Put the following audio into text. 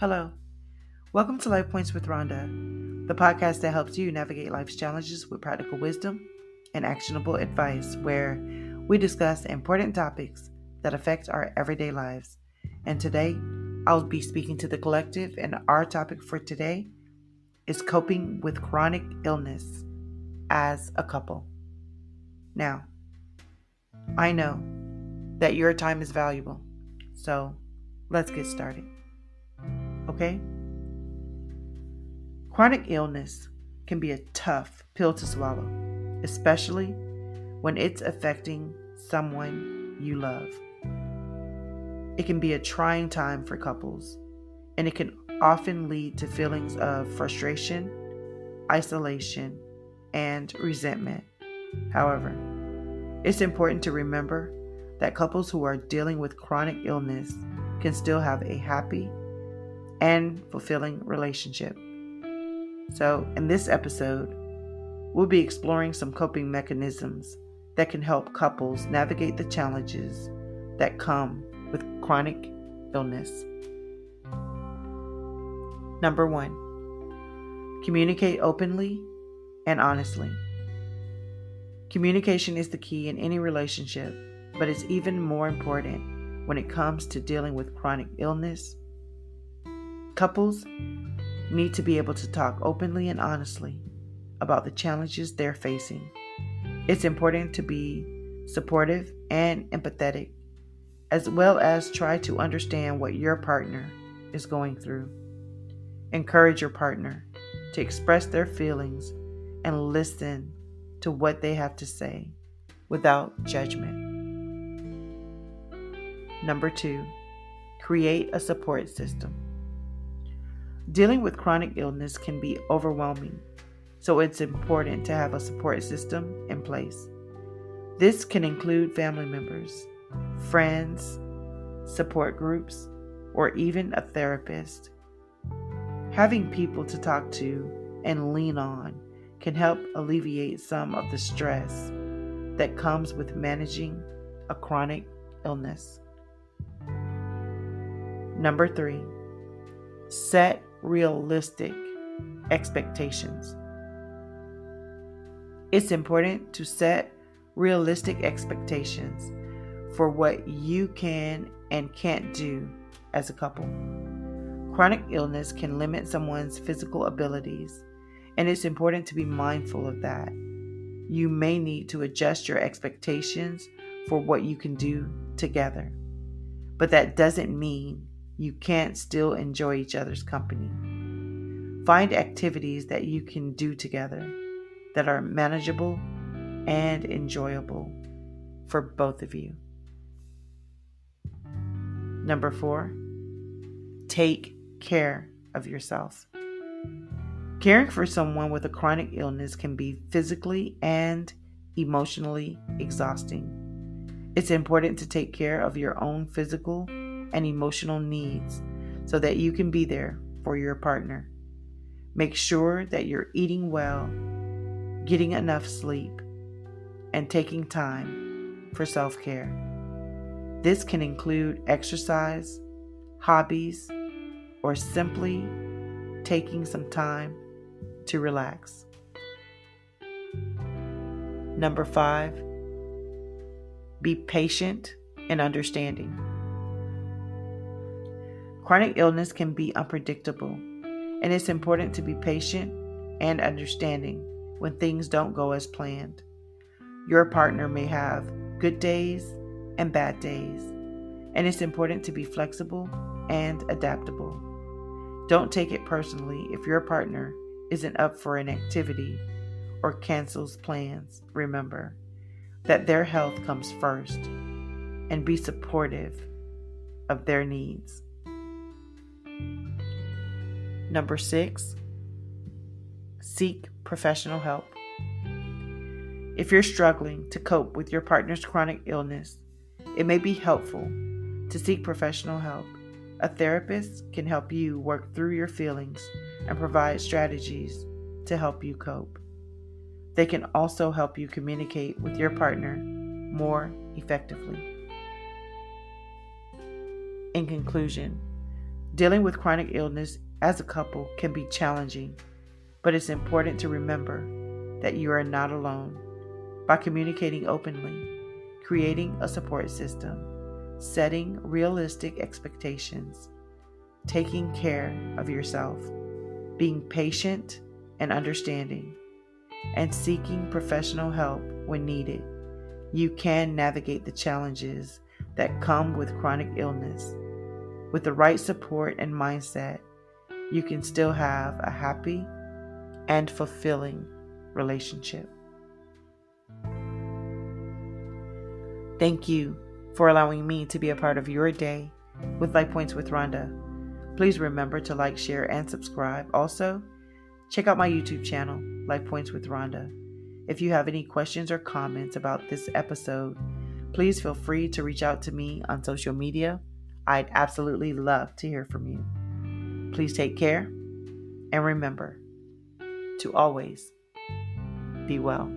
Hello. Welcome to Life Points with Ronda, the podcast that helps you navigate life's challenges with practical wisdom and actionable advice, where we discuss important topics that affect our everyday lives. And today, I'll be speaking to the collective, and our topic for today is coping with chronic illness as a couple. Now, I know that your time is valuable, so let's get started. Okay? Chronic illness can be a tough pill to swallow, especially when it's affecting someone you love. It can be a trying time for couples, and it can often lead to feelings of frustration, isolation, and resentment. However, it's important to remember that couples who are dealing with chronic illness can still have a happy and fulfilling relationship. So, in this episode, we'll be exploring some coping mechanisms that can help couples navigate the challenges that come with chronic illness. Number one, communicate openly and honestly. Communication is the key in any relationship, but it's even more important when it comes to dealing with chronic illness. Couples need to be able to talk openly and honestly about the challenges they're facing. It's important to be supportive and empathetic, as well as try to understand what your partner is going through. Encourage your partner to express their feelings and listen to what they have to say without judgment. Number two, create a support system. Dealing with chronic illness can be overwhelming, so it's important to have a support system in place. This can include family members, friends, support groups, or even a therapist. Having people to talk to and lean on can help alleviate some of the stress that comes with managing a chronic illness. Number three, set realistic expectations. It's important to set realistic expectations for what you can and can't do as a couple. Chronic illness can limit someone's physical abilities, and it's important to be mindful of that. You may need to adjust your expectations for what you can do together, but that doesn't mean you can't still enjoy each other's company. Find activities that you can do together that are manageable and enjoyable for both of you. Number four, take care of yourself. Caring for someone with a chronic illness can be physically and emotionally exhausting. It's important to take care of your own physical and emotional needs so that you can be there for your partner. Make sure that you're eating well, getting enough sleep, and taking time for self care. This can include exercise, hobbies, or simply taking some time to relax. Number five, be patient and understanding. Chronic illness can be unpredictable, and it's important to be patient and understanding when things don't go as planned. Your partner may have good days and bad days, and it's important to be flexible and adaptable. Don't take it personally if your partner isn't up for an activity or cancels plans. Remember that their health comes first and be supportive of their needs. Number six, seek professional help. If you're struggling to cope with your partner's chronic illness, it may be helpful to seek professional help. A therapist can help you work through your feelings and provide strategies to help you cope. They can also help you communicate with your partner more effectively. In conclusion, Dealing with chronic illness as a couple can be challenging, but it's important to remember that you are not alone. By communicating openly, creating a support system, setting realistic expectations, taking care of yourself, being patient and understanding, and seeking professional help when needed, you can navigate the challenges that come with chronic illness. With the right support and mindset, you can still have a happy and fulfilling relationship. Thank you for allowing me to be a part of your day with Life Points with Ronda. Please remember to like, share, and subscribe. Also, check out my YouTube channel, Life Points with Ronda. If you have any questions or comments about this episode, please feel free to reach out to me on social media. I'd absolutely love to hear from you. Please take care and remember to always be well.